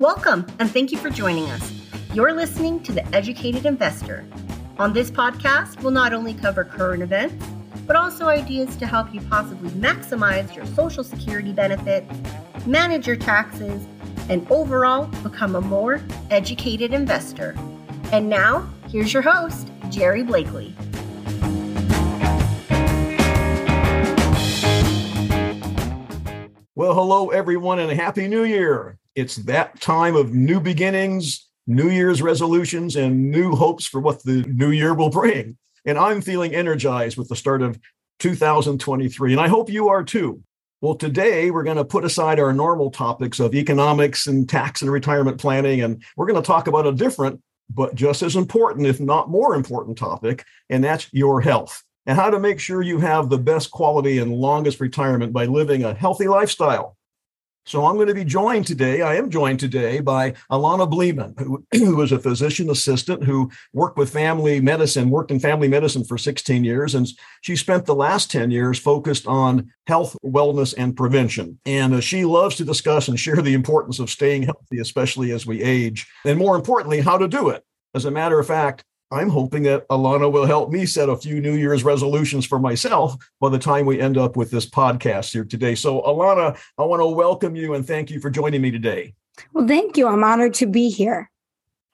Welcome, and thank you for joining us. You're listening to The Educated Investor. On this podcast, we'll not only cover current events, but also ideas to help you possibly maximize your Social Security benefit, manage your taxes, and overall become a more educated investor. And now, here's your host, Jerry Blakely. Well, hello, everyone, and a Happy New Year. It's that time of new beginnings, New Year's resolutions, and new hopes for what the new year will bring. And I'm feeling energized with the start of 2023, and I hope you are too. Well, today we're going to put aside our normal topics of economics and tax and retirement planning, and we're going to talk about a different, but just as important, if not more important topic, and that's your health and how to make sure you have the best quality and longest retirement by living a healthy lifestyle. So I'm going to be joined today. I am joined today by Alana Bleaman, who, who is a physician assistant who worked with family medicine, worked in family medicine for 16 years. And she spent the last 10 years focused on health, wellness, and prevention. And uh, she loves to discuss and share the importance of staying healthy, especially as we age. And more importantly, how to do it. As a matter of fact, I'm hoping that Alana will help me set a few New Year's resolutions for myself by the time we end up with this podcast here today. So, Alana, I want to welcome you and thank you for joining me today. Well, thank you. I'm honored to be here.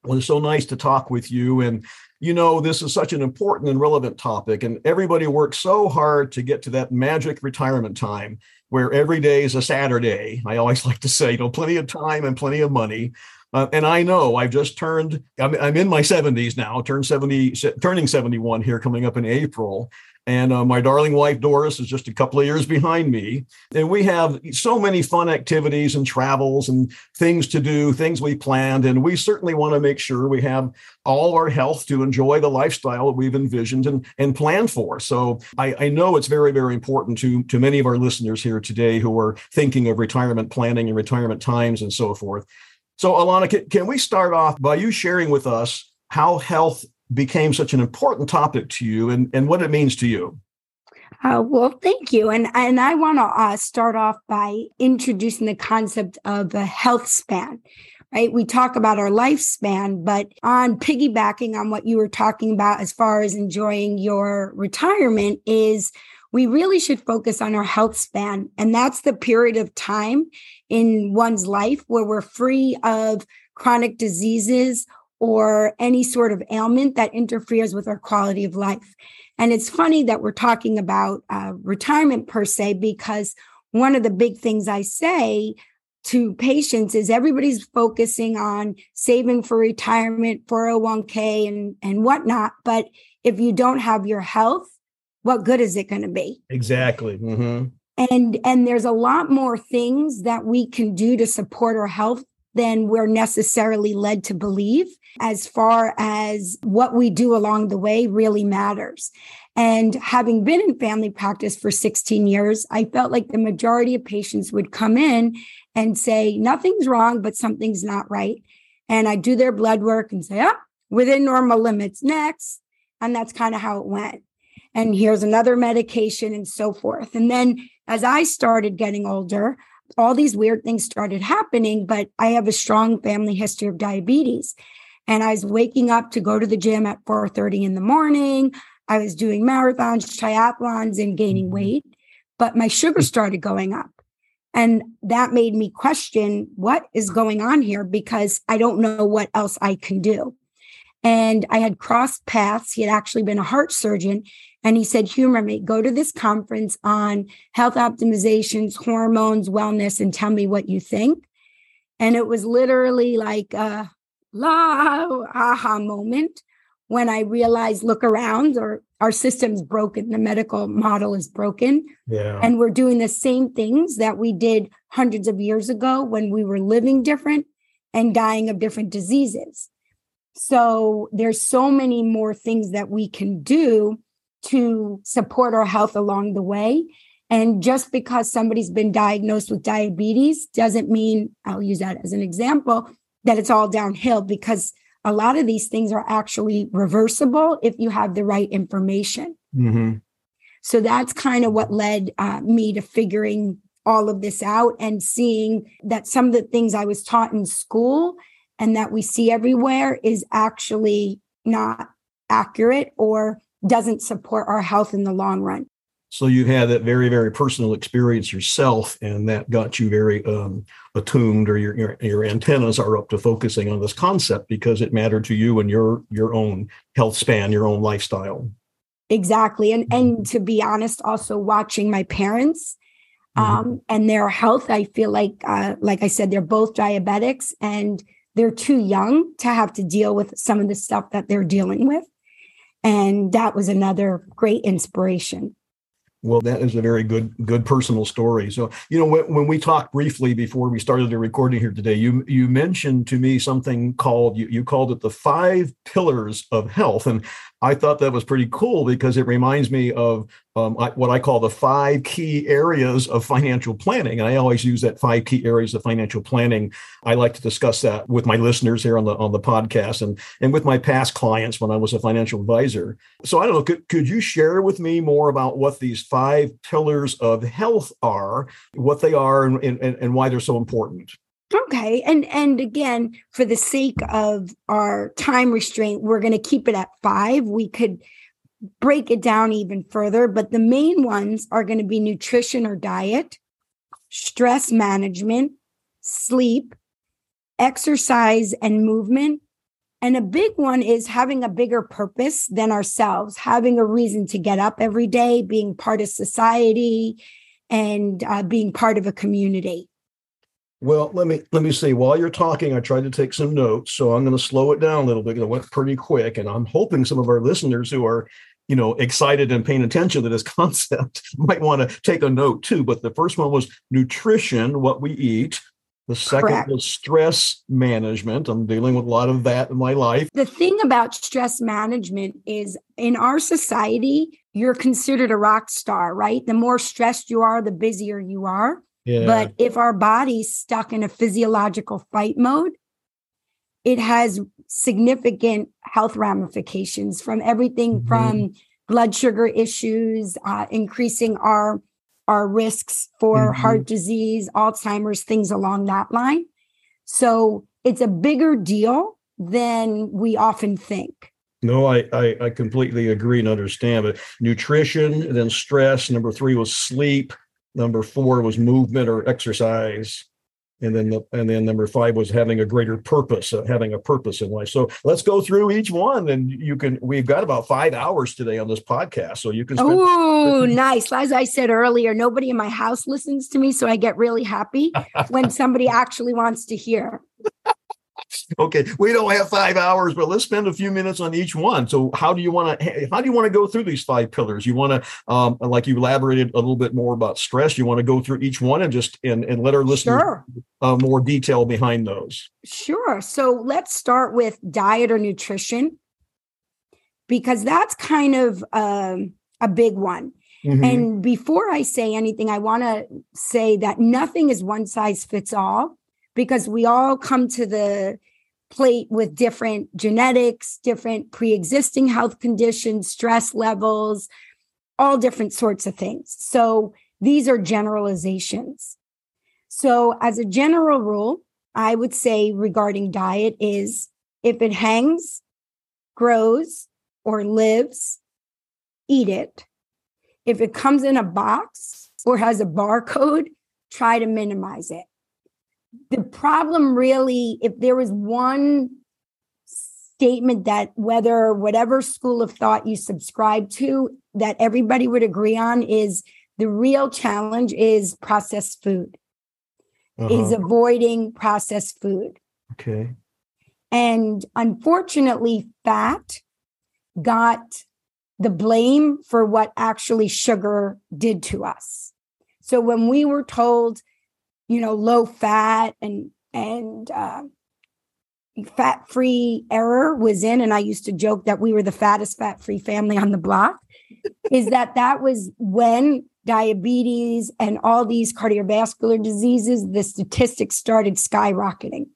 Well, it's so nice to talk with you. And, you know, this is such an important and relevant topic. And everybody works so hard to get to that magic retirement time where every day is a Saturday. I always like to say, you know, plenty of time and plenty of money. Uh, and I know I've just turned, I'm, I'm, in my 70s now, turned 70, turning 71 here coming up in April. And uh, my darling wife, Doris, is just a couple of years behind me. And we have so many fun activities and travels and things to do, things we planned. And we certainly want to make sure we have all our health to enjoy the lifestyle that we've envisioned and, and planned for. So I, I know it's very, very important to, to many of our listeners here today who are thinking of retirement planning and retirement times and so forth. So, Alana, can, can we start off by you sharing with us how health became such an important topic to you and, and what it means to you? Uh, well, thank you. And, and I want to uh, start off by introducing the concept of a health span, right? We talk about our lifespan, but on piggybacking on what you were talking about as far as enjoying your retirement is we really should focus on our health span. And that's the period of time in one's life where we're free of chronic diseases or any sort of ailment that interferes with our quality of life. And it's funny that we're talking about uh, retirement per se, because one of the big things I say to patients is everybody's focusing on saving for retirement, 401k, and, and whatnot. But if you don't have your health, what good is it going to be? Exactly. Mm-hmm. And and there's a lot more things that we can do to support our health than we're necessarily led to believe as far as what we do along the way really matters. And having been in family practice for 16 years, I felt like the majority of patients would come in and say, nothing's wrong, but something's not right. And I do their blood work and say, ah, within normal limits, next. And that's kind of how it went and here's another medication and so forth. And then as I started getting older, all these weird things started happening, but I have a strong family history of diabetes. And I was waking up to go to the gym at 4:30 in the morning. I was doing marathons, triathlons, and gaining mm-hmm. weight, but my sugar started going up. And that made me question what is going on here because I don't know what else I can do. And I had crossed paths. He had actually been a heart surgeon and he said, humor me, go to this conference on health optimizations, hormones, wellness, and tell me what you think. And it was literally like a la aha moment when I realized, look around, or our system's broken, the medical model is broken. Yeah. And we're doing the same things that we did hundreds of years ago when we were living different and dying of different diseases. So there's so many more things that we can do to support our health along the way. And just because somebody's been diagnosed with diabetes doesn't mean, I'll use that as an example, that it's all downhill because a lot of these things are actually reversible if you have the right information. Mm-hmm. So that's kind of what led uh, me to figuring all of this out and seeing that some of the things I was taught in school and that we see everywhere is actually not accurate or doesn't support our health in the long run. So you had that very, very personal experience yourself, and that got you very um, attuned, or your, your, your antennas are up to focusing on this concept because it mattered to you and your your own health span, your own lifestyle. Exactly, and and mm-hmm. to be honest, also watching my parents mm-hmm. um, mm-hmm. and their health, I feel like, uh, like I said, they're both diabetics, and they're too young to have to deal with some of the stuff that they're dealing with, and that was another great inspiration. Well, that is a very good good personal story. So, you know, when, when, we talked briefly before we started the recording here today, you you mentioned to me something called you you called it the five pillars of health, and I thought that was pretty cool because it reminds me of um, what I call the five key areas of financial planning. And I always use that five key areas of financial planning. I like to discuss that with my listeners here on the on the podcast and and with my past clients when I was a financial advisor. So I don't know, could, could you share with me more about what these five pillars of health are, what they are, and, and, and why they're so important? Okay. And and again, for the sake of our time restraint, we're going to keep it at 5. We could break it down even further, but the main ones are going to be nutrition or diet, stress management, sleep, exercise and movement. And a big one is having a bigger purpose than ourselves, having a reason to get up every day, being part of society, and uh, being part of a community. Well, let me let me see. While you're talking, I tried to take some notes, so I'm going to slow it down a little bit. It went pretty quick, and I'm hoping some of our listeners who are you know excited and paying attention to this concept might want to take a note too but the first one was nutrition what we eat the second Correct. was stress management i'm dealing with a lot of that in my life the thing about stress management is in our society you're considered a rock star right the more stressed you are the busier you are yeah. but if our body's stuck in a physiological fight mode it has significant health ramifications from everything mm-hmm. from blood sugar issues, uh, increasing our our risks for mm-hmm. heart disease, Alzheimer's, things along that line. So it's a bigger deal than we often think. No, I, I, I completely agree and understand. But nutrition, then stress. Number three was sleep. Number four was movement or exercise. And then the, and then number five was having a greater purpose uh, having a purpose in life. So let's go through each one and you can we've got about five hours today on this podcast so you can oh nice. As i said earlier nobody in my house listens to me so i get really happy when somebody actually wants to hear okay we don't have five hours but let's spend a few minutes on each one. So how do you want to how do you want to go through these five pillars? You want to um, like you elaborated a little bit more about stress you want to go through each one and just and, and let our listeners sure. uh, more detail behind those. Sure so let's start with diet or nutrition because that's kind of um, a big one. Mm-hmm. And before I say anything, I want to say that nothing is one size fits all because we all come to the plate with different genetics, different pre existing health conditions, stress levels, all different sorts of things. So these are generalizations. So, as a general rule, I would say regarding diet is if it hangs, grows, or lives, eat it. If it comes in a box or has a barcode, try to minimize it the problem really, if there was one statement that whether whatever school of thought you subscribe to, that everybody would agree on is the real challenge is processed food, uh-huh. is avoiding processed food. Okay. And unfortunately, fat got the blame for what actually sugar did to us. So when we were told you know, low fat and and uh, fat free era was in, and I used to joke that we were the fattest fat free family on the block. is that that was when diabetes and all these cardiovascular diseases, the statistics started skyrocketing.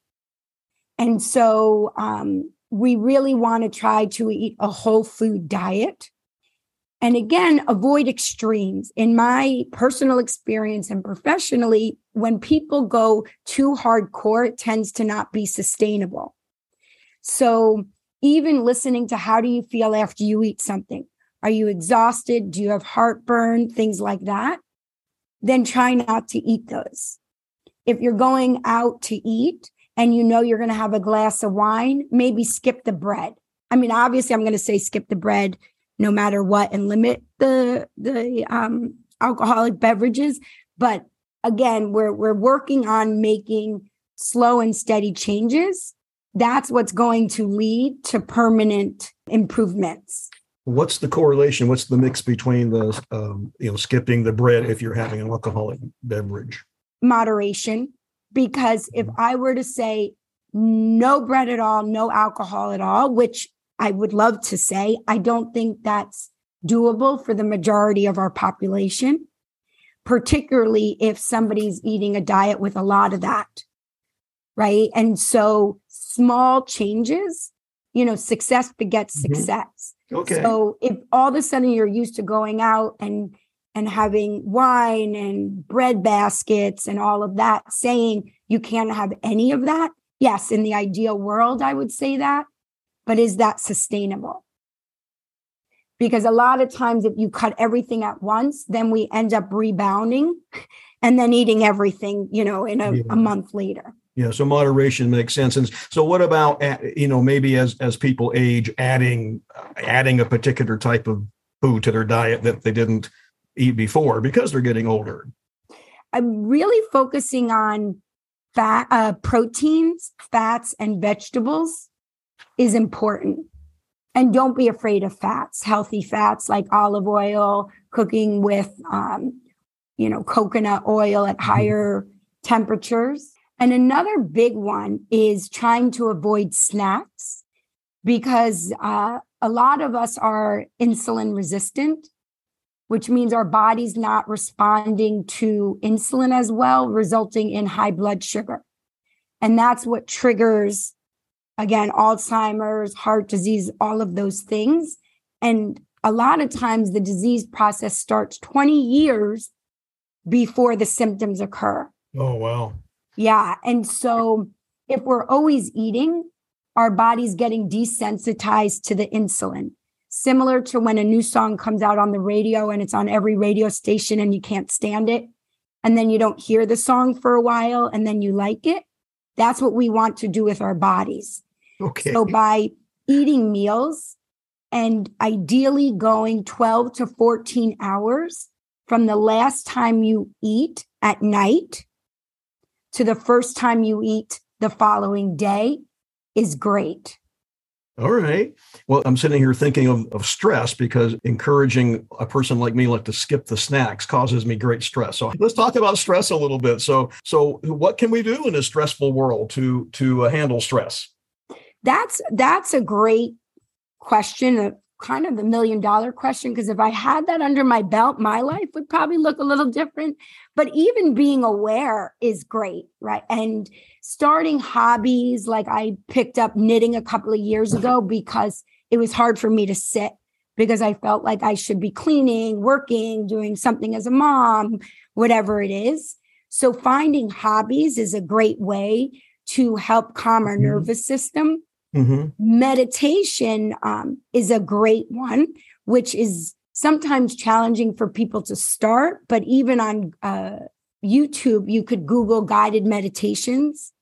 And so um, we really want to try to eat a whole food diet. And again, avoid extremes. In my personal experience and professionally, when people go too hardcore, it tends to not be sustainable. So, even listening to how do you feel after you eat something? Are you exhausted? Do you have heartburn? Things like that. Then try not to eat those. If you're going out to eat and you know you're going to have a glass of wine, maybe skip the bread. I mean, obviously, I'm going to say skip the bread no matter what and limit the the um, alcoholic beverages. But again, we're we're working on making slow and steady changes. That's what's going to lead to permanent improvements. What's the correlation? What's the mix between the um, you know skipping the bread if you're having an alcoholic beverage? Moderation, because if mm-hmm. I were to say no bread at all, no alcohol at all, which I would love to say. I don't think that's doable for the majority of our population, particularly if somebody's eating a diet with a lot of that. Right. And so small changes, you know, success begets mm-hmm. success. Okay. So if all of a sudden you're used to going out and and having wine and bread baskets and all of that, saying you can't have any of that. Yes, in the ideal world, I would say that but is that sustainable? Because a lot of times, if you cut everything at once, then we end up rebounding and then eating everything, you know, in a, yeah. a month later. Yeah, so moderation makes sense. And so, what about you know maybe as as people age, adding adding a particular type of food to their diet that they didn't eat before because they're getting older? I'm really focusing on fat, uh, proteins, fats, and vegetables is important. And don't be afraid of fats, healthy fats like olive oil, cooking with, um, you know, coconut oil at mm-hmm. higher temperatures. And another big one is trying to avoid snacks because uh, a lot of us are insulin resistant, which means our body's not responding to insulin as well, resulting in high blood sugar. And that's what triggers again, Alzheimer's, heart disease, all of those things. And a lot of times the disease process starts 20 years before the symptoms occur. Oh, wow. Yeah. And so if we're always eating, our body's getting desensitized to the insulin. Similar to when a new song comes out on the radio and it's on every radio station and you can't stand it. And then you don't hear the song for a while and then you like it. That's what we want to do with our bodies. Okay. So by eating meals and ideally going 12 to 14 hours from the last time you eat at night to the first time you eat the following day is great. All right. Well, I'm sitting here thinking of, of stress because encouraging a person like me like to skip the snacks causes me great stress. So let's talk about stress a little bit. So, so what can we do in a stressful world to to uh, handle stress? That's that's a great question, a kind of the million dollar question because if I had that under my belt, my life would probably look a little different. But even being aware is great, right? And starting hobbies like I picked up knitting a couple of years ago because it was hard for me to sit because I felt like I should be cleaning, working, doing something as a mom, whatever it is. So finding hobbies is a great way to help calm our mm-hmm. nervous system Mm-hmm. Meditation um, is a great one, which is sometimes challenging for people to start, but even on uh, YouTube, you could Google guided meditations,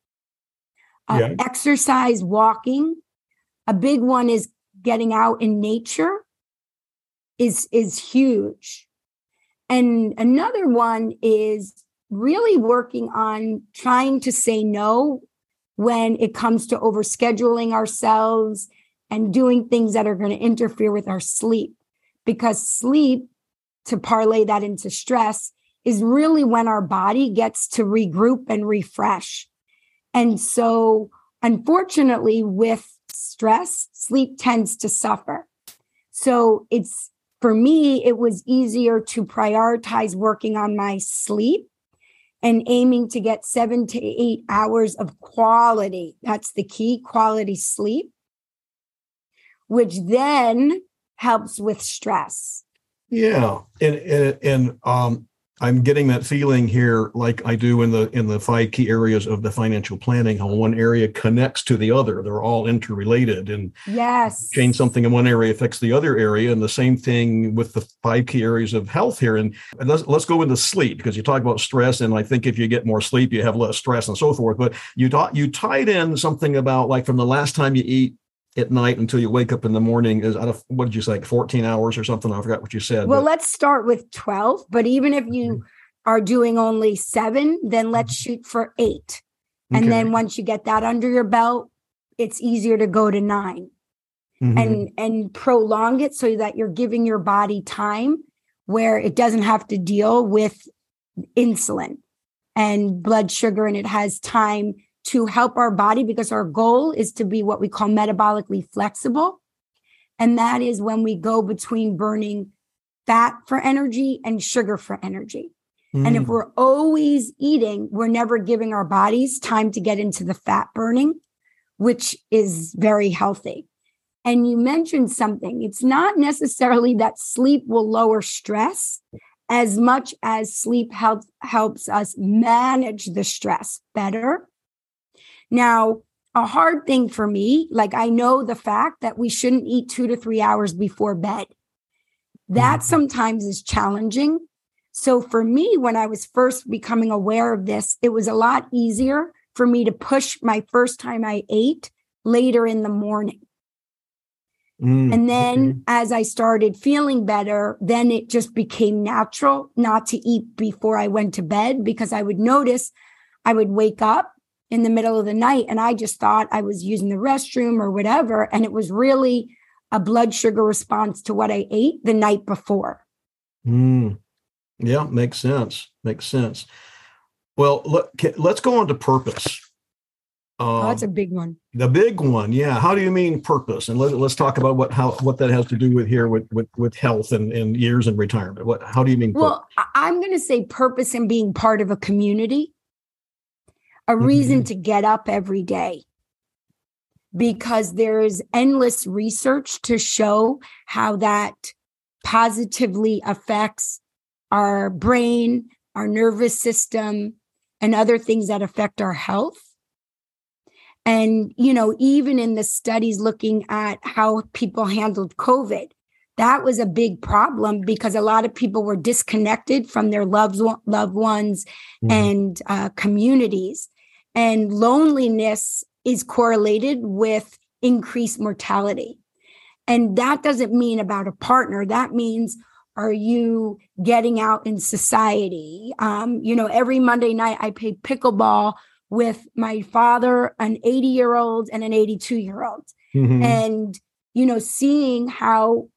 uh, yeah. exercise, walking. A big one is getting out in nature is is huge. And another one is really working on trying to say no when it comes to overscheduling ourselves and doing things that are going to interfere with our sleep. Because sleep, to parlay that into stress, is really when our body gets to regroup and refresh. And so, unfortunately, with stress, sleep tends to suffer. So, it's for me, it was easier to prioritize working on my sleep and aiming to get seven to eight hours of quality. That's the key quality sleep, which then helps with stress. Yeah, and and, and um, I'm getting that feeling here, like I do in the in the five key areas of the financial planning. How one area connects to the other; they're all interrelated, and yes, change something in one area affects the other area, and the same thing with the five key areas of health here. And let's let's go into sleep because you talk about stress, and I think if you get more sleep, you have less stress and so forth. But you taught you tied in something about like from the last time you eat at night until you wake up in the morning is out of what did you say 14 hours or something i forgot what you said well but. let's start with 12 but even if you mm-hmm. are doing only seven then let's mm-hmm. shoot for eight and okay. then once you get that under your belt it's easier to go to 9 mm-hmm. and and prolong it so that you're giving your body time where it doesn't have to deal with insulin and blood sugar and it has time to help our body because our goal is to be what we call metabolically flexible. And that is when we go between burning fat for energy and sugar for energy. Mm. And if mm. we're always eating, we're never giving our bodies time to get into the fat burning, which is very healthy. And you mentioned something. It's not necessarily that sleep will lower stress as much as sleep help, helps us manage the stress better now, a hard thing for me, like I know the fact that we shouldn't eat two to three hours before bed. That mm-hmm. sometimes is challenging. So for me, when I was first becoming aware of this, it was a lot easier for me to push my first time I ate later in the morning. Mm, and then okay. as I started feeling better, then it just became natural not to eat before I went to bed because I would notice I would wake up in the middle of the night and I just thought I was using the restroom or whatever. And it was really a blood sugar response to what I ate the night before. Mm. Yeah, makes sense. Makes sense. Well, look, let's go on to purpose. Um, oh, that's a big one. The big one, yeah. How do you mean purpose? And let, us talk about what how what that has to do with here with with, with health and, and years and retirement. What how do you mean? Well. I'm going to say purpose and being part of a community a reason mm-hmm. to get up every day because there's endless research to show how that positively affects our brain, our nervous system, and other things that affect our health. And, you know, even in the studies looking at how people handled COVID, that was a big problem because a lot of people were disconnected from their loved, loved ones mm-hmm. and uh, communities. And loneliness is correlated with increased mortality. And that doesn't mean about a partner. That means, are you getting out in society? Um, you know, every Monday night I play pickleball with my father, an 80 year old, and an 82 year old. Mm-hmm. And, you know, seeing how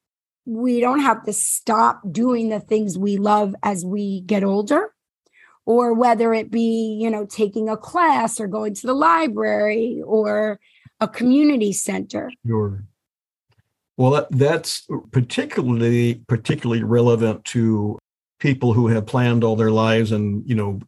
we don't have to stop doing the things we love as we get older or whether it be, you know, taking a class or going to the library or a community center. Sure. Well, that, that's particularly particularly relevant to people who have planned all their lives and you know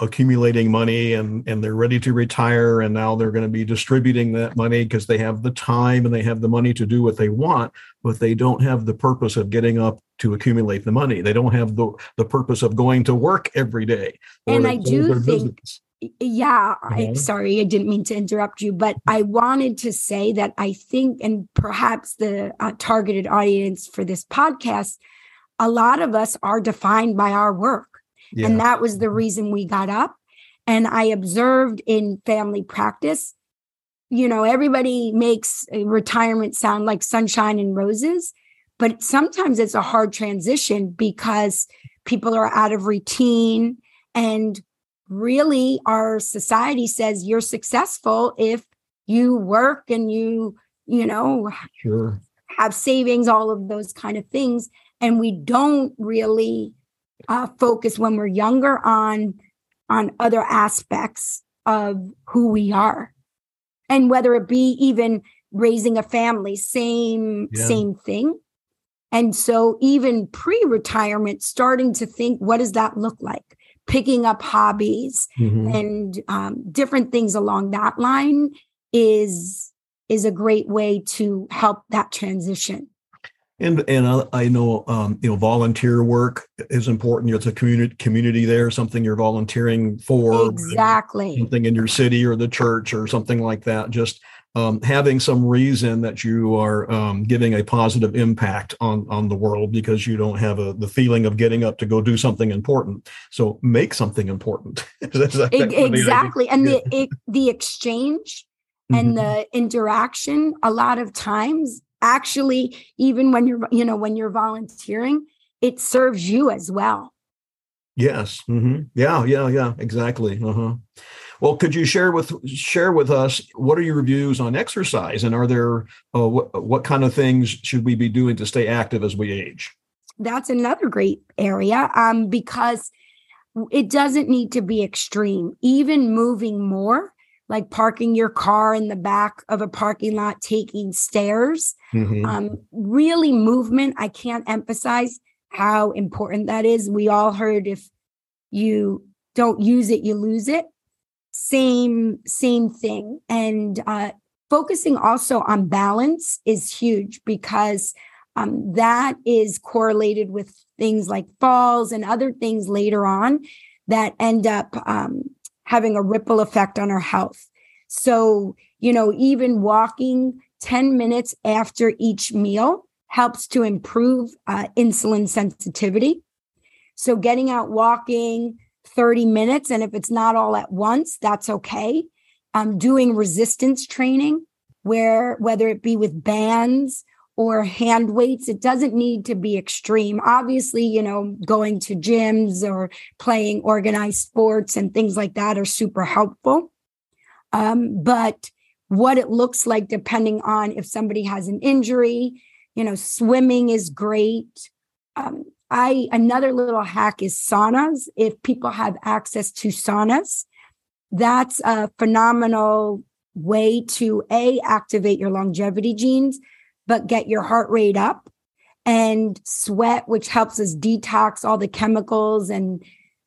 accumulating money and and they're ready to retire and now they're going to be distributing that money because they have the time and they have the money to do what they want but they don't have the purpose of getting up to accumulate the money they don't have the the purpose of going to work every day and i do think business. yeah uh-huh. I, sorry i didn't mean to interrupt you but i wanted to say that i think and perhaps the uh, targeted audience for this podcast a lot of us are defined by our work. Yeah. And that was the mm-hmm. reason we got up. And I observed in family practice, you know, everybody makes retirement sound like sunshine and roses, but sometimes it's a hard transition because people are out of routine. And really, our society says you're successful if you work and you, you know, sure. have savings, all of those kind of things and we don't really uh, focus when we're younger on on other aspects of who we are and whether it be even raising a family same yeah. same thing and so even pre-retirement starting to think what does that look like picking up hobbies mm-hmm. and um, different things along that line is is a great way to help that transition And and I know um, you know volunteer work is important. It's a community community there, something you're volunteering for. Exactly. Something in your city or the church or something like that. Just um, having some reason that you are um, giving a positive impact on on the world because you don't have a the feeling of getting up to go do something important. So make something important. exactly, and the it, the exchange and mm-hmm. the interaction a lot of times actually even when you're you know when you're volunteering it serves you as well. Yes mm-hmm. yeah yeah yeah exactly uh-huh. Well could you share with share with us what are your views on exercise? And are there uh, what, what kind of things should we be doing to stay active as we age? That's another great area um, because it doesn't need to be extreme. Even moving more like parking your car in the back of a parking lot, taking stairs. Mm-hmm. Um, really, movement. I can't emphasize how important that is. We all heard if you don't use it, you lose it. Same, same thing. And uh, focusing also on balance is huge because um, that is correlated with things like falls and other things later on that end up um, having a ripple effect on our health. So, you know, even walking 10 minutes after each meal helps to improve uh, insulin sensitivity. So, getting out walking 30 minutes, and if it's not all at once, that's okay. Um, doing resistance training, where whether it be with bands or hand weights, it doesn't need to be extreme. Obviously, you know, going to gyms or playing organized sports and things like that are super helpful. Um, but what it looks like, depending on if somebody has an injury, you know, swimming is great. Um, I another little hack is saunas. If people have access to saunas, that's a phenomenal way to a activate your longevity genes but get your heart rate up and sweat, which helps us detox all the chemicals and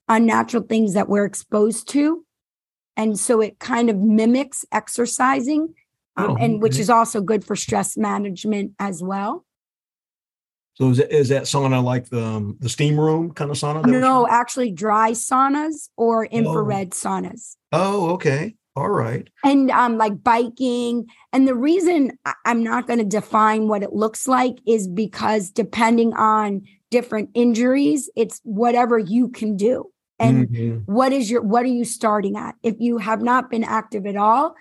unnatural things that we're exposed to. And so it kind of mimics exercising, um, oh, and which is also good for stress management as well. So is, it, is that sauna like the um, the steam room kind of sauna? No, actually dry saunas or infrared oh. saunas. Oh, okay. All right. And um, like biking. And the reason I'm not going to define what it looks like is because depending on different injuries, it's whatever you can do. And mm-hmm. what is your what are you starting at? If you have not been active at all,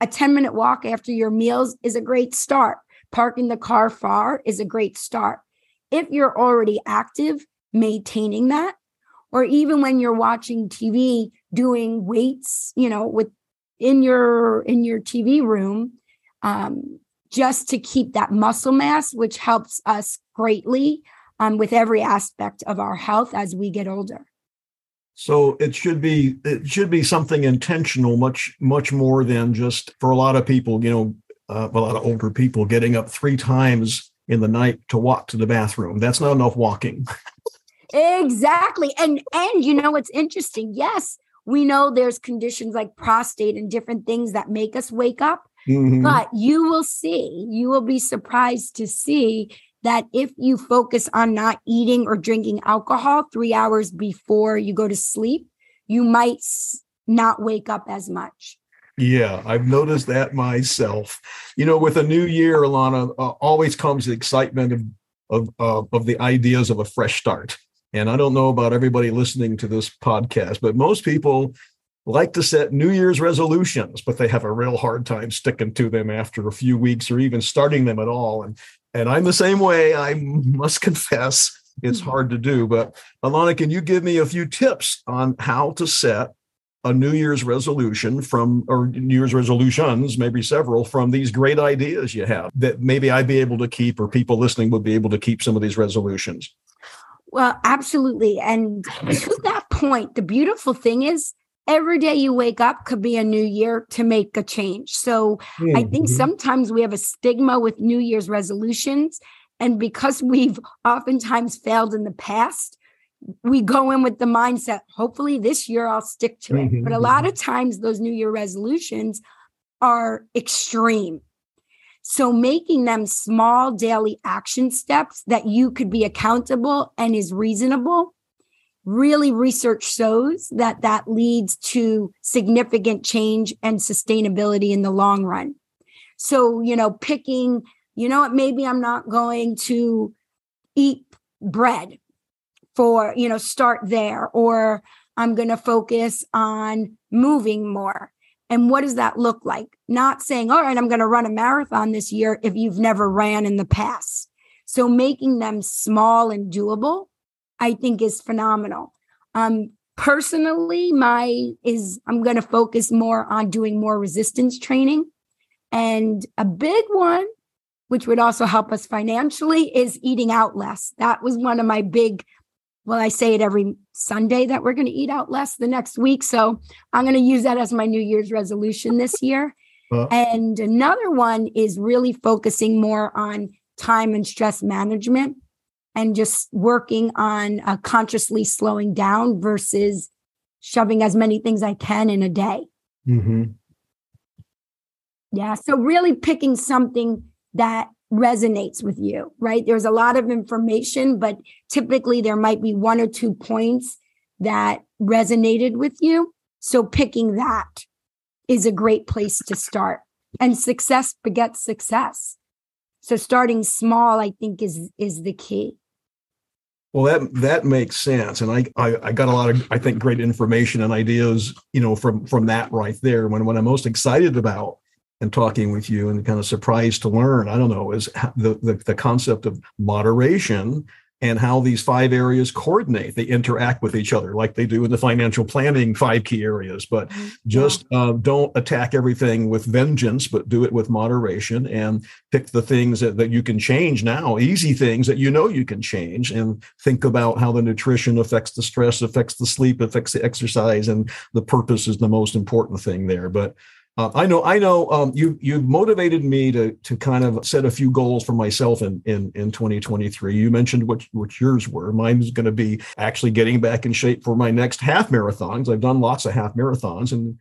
a 10 minute walk after your meals is a great start. Parking the car far is a great start. If you're already active, maintaining that or even when you're watching TV doing weights, you know, with in your in your TV room, um, just to keep that muscle mass, which helps us greatly um, with every aspect of our health as we get older. So it should be it should be something intentional, much much more than just for a lot of people, you know, uh, a lot of older people getting up three times in the night to walk to the bathroom. That's not enough walking. exactly and and you know what's interesting yes we know there's conditions like prostate and different things that make us wake up mm-hmm. but you will see you will be surprised to see that if you focus on not eating or drinking alcohol 3 hours before you go to sleep you might not wake up as much yeah, I've noticed that myself. You know, with a new year, Alana, uh, always comes the excitement of of uh, of the ideas of a fresh start. And I don't know about everybody listening to this podcast, but most people like to set New Year's resolutions, but they have a real hard time sticking to them after a few weeks or even starting them at all. And and I'm the same way. I must confess it's mm-hmm. hard to do. But Alana, can you give me a few tips on how to set a New Year's resolution from, or New Year's resolutions, maybe several from these great ideas you have that maybe I'd be able to keep, or people listening would be able to keep some of these resolutions? Well, absolutely. And to that point, the beautiful thing is every day you wake up could be a new year to make a change. So mm-hmm. I think mm-hmm. sometimes we have a stigma with New Year's resolutions. And because we've oftentimes failed in the past, we go in with the mindset, hopefully this year I'll stick to it. Mm-hmm. But a lot mm-hmm. of times those New Year resolutions are extreme. So making them small daily action steps that you could be accountable and is reasonable. Really research shows that that leads to significant change and sustainability in the long run. So, you know, picking, you know what, maybe I'm not going to eat bread for, you know, start there, or I'm going to focus on moving more. And what does that look like? Not saying, all right, I'm going to run a marathon this year if you've never ran in the past. So making them small and doable, I think is phenomenal. Um, personally, my is I'm going to focus more on doing more resistance training. And a big one, which would also help us financially, is eating out less. That was one of my big well, I say it every Sunday that we're going to eat out less the next week. So I'm going to use that as my New Year's resolution this year. And another one is really focusing more on time and stress management and just working on uh, consciously slowing down versus shoving as many things I can in a day. Mm-hmm. Yeah. So really picking something that resonates with you, right? There's a lot of information, but typically there might be one or two points that resonated with you. So picking that is a great place to start. And success begets success. So starting small, I think, is is the key. Well, that that makes sense, and I, I, I got a lot of I think great information and ideas, you know, from from that right there. When what I'm most excited about and talking with you and kind of surprised to learn, I don't know, is the, the, the concept of moderation and how these five areas coordinate. They interact with each other like they do in the financial planning five key areas, but mm-hmm. just uh, don't attack everything with vengeance, but do it with moderation and pick the things that, that you can change now, easy things that you know you can change, and think about how the nutrition affects the stress, affects the sleep, affects the exercise, and the purpose is the most important thing there. But uh, I know, I know. Um, you you motivated me to to kind of set a few goals for myself in in in 2023. You mentioned what what yours were. Mine is going to be actually getting back in shape for my next half marathons. I've done lots of half marathons, and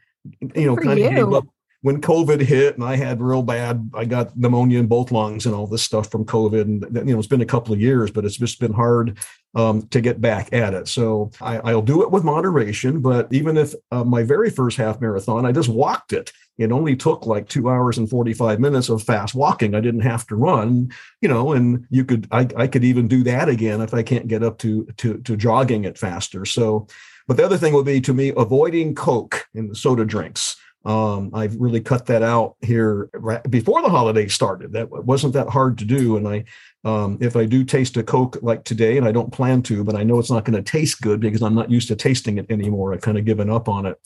you know, kind of gave up when COVID hit and I had real bad, I got pneumonia in both lungs and all this stuff from COVID. And you know, it's been a couple of years, but it's just been hard um, to get back at it. So I, will do it with moderation. But even if uh, my very first half marathon, I just walked it. It only took like two hours and 45 minutes of fast walking. I didn't have to run, you know, and you could, I, I could even do that again if I can't get up to, to, to jogging it faster. So, but the other thing would be to me avoiding Coke and soda drinks. Um, I've really cut that out here right before the holiday started. That wasn't that hard to do. And I, um, if I do taste a Coke like today, and I don't plan to, but I know it's not going to taste good because I'm not used to tasting it anymore. I've kind of given up on it.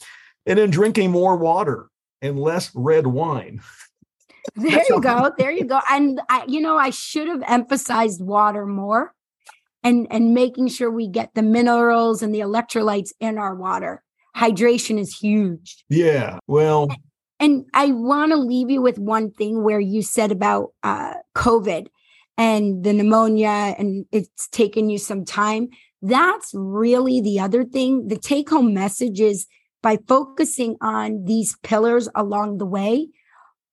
And then drinking more water and less red wine. There you go. There you go. And I, you know, I should have emphasized water more and and making sure we get the minerals and the electrolytes in our water hydration is huge. Yeah. Well, and I want to leave you with one thing where you said about uh, COVID and the pneumonia, and it's taken you some time. That's really the other thing. The take home message is by focusing on these pillars along the way,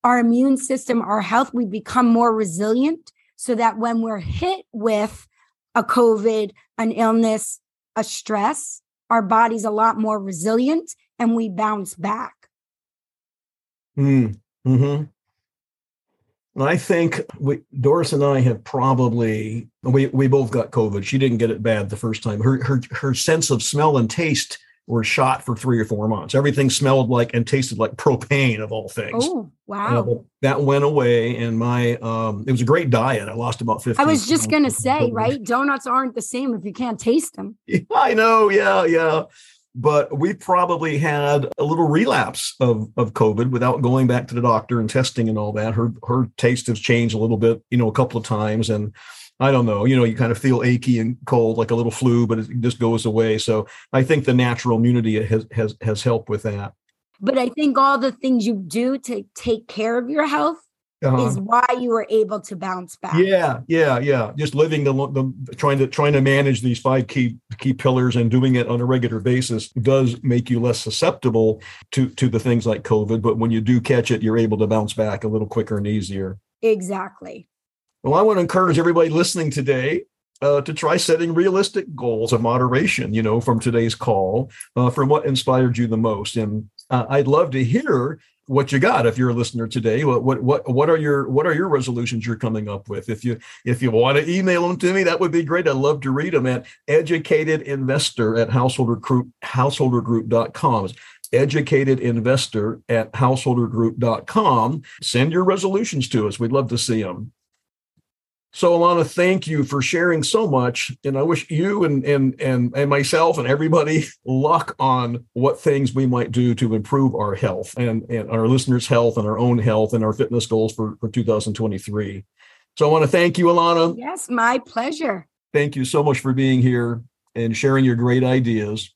our immune system, our health, we become more resilient so that when we're hit with a COVID, an illness, a stress, our body's a lot more resilient and we bounce back. Mm, hmm I think we, Doris and I have probably we we both got COVID. She didn't get it bad the first time. Her her her sense of smell and taste were shot for three or four months. Everything smelled like and tasted like propane of all things. Oh, wow. Uh, that went away. And my, um, it was a great diet. I lost about 50. I was just going to say, right? Donuts aren't the same if you can't taste them. I know. Yeah. Yeah. But we probably had a little relapse of, of COVID without going back to the doctor and testing and all that. Her, her taste has changed a little bit, you know, a couple of times. And, I don't know, you know, you kind of feel achy and cold like a little flu, but it just goes away. So I think the natural immunity has has has helped with that. But I think all the things you do to take care of your health uh-huh. is why you were able to bounce back. Yeah, yeah, yeah. Just living the, the trying to trying to manage these five key key pillars and doing it on a regular basis does make you less susceptible to to the things like COVID. But when you do catch it, you're able to bounce back a little quicker and easier. Exactly. Well, I want to encourage everybody listening today uh, to try setting realistic goals of moderation, you know, from today's call, uh, from what inspired you the most. And uh, I'd love to hear what you got if you're a listener today. What, what what what are your what are your resolutions you're coming up with? If you if you want to email them to me, that would be great. I'd love to read them at educatedinvestor at householdergroup householdergroup.com educated investor at householdergroup.com. Send your resolutions to us. We'd love to see them. So Ilona, thank you for sharing so much. And I wish you and and and, and myself and everybody luck on what things we might do to improve our health and, and our listeners' health and our own health and our fitness goals for, for 2023. So I want to thank you, Ilona. Yes, my pleasure. Thank you so much for being here and sharing your great ideas.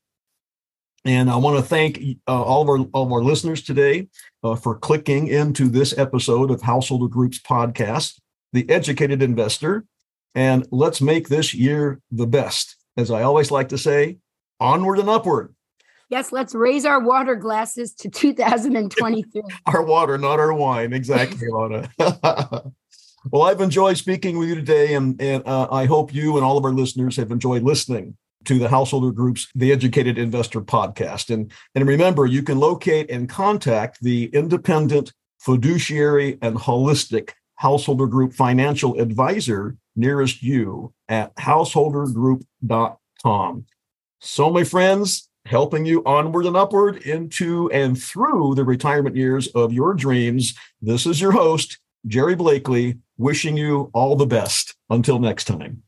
And I want to thank uh, all of our all of our listeners today uh, for clicking into this episode of Householder Groups podcast, The Educated Investor. And let's make this year the best. As I always like to say, onward and upward. Yes, let's raise our water glasses to 2023. our water, not our wine. Exactly, Lana. well, I've enjoyed speaking with you today, and, and uh, I hope you and all of our listeners have enjoyed listening to the Householder Group's The Educated Investor podcast. And, and remember, you can locate and contact the independent, fiduciary, and holistic Householder Group financial advisor nearest you at householdergroup.com. So, my friends, helping you onward and upward into and through the retirement years of your dreams. This is your host, Jerry Blakely, wishing you all the best. Until next time.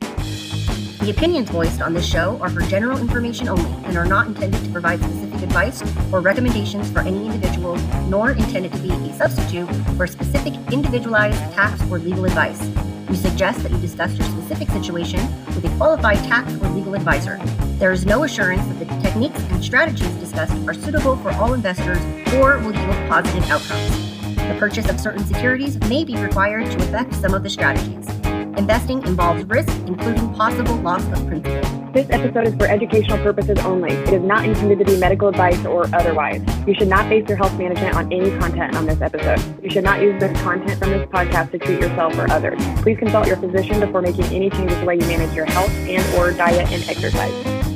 The opinions voiced on this show are for general information only and are not intended to provide advice or recommendations for any individual, nor intended to be a substitute for specific individualized tax or legal advice. We suggest that you discuss your specific situation with a qualified tax or legal advisor. There is no assurance that the techniques and strategies discussed are suitable for all investors or will yield positive outcomes. The purchase of certain securities may be required to affect some of the strategies. Investing involves risk, including possible loss of principal. This episode is for educational purposes only. It is not intended to be medical advice or otherwise. You should not base your health management on any content on this episode. You should not use the content from this podcast to treat yourself or others. Please consult your physician before making any changes to the way you manage your health and or diet and exercise.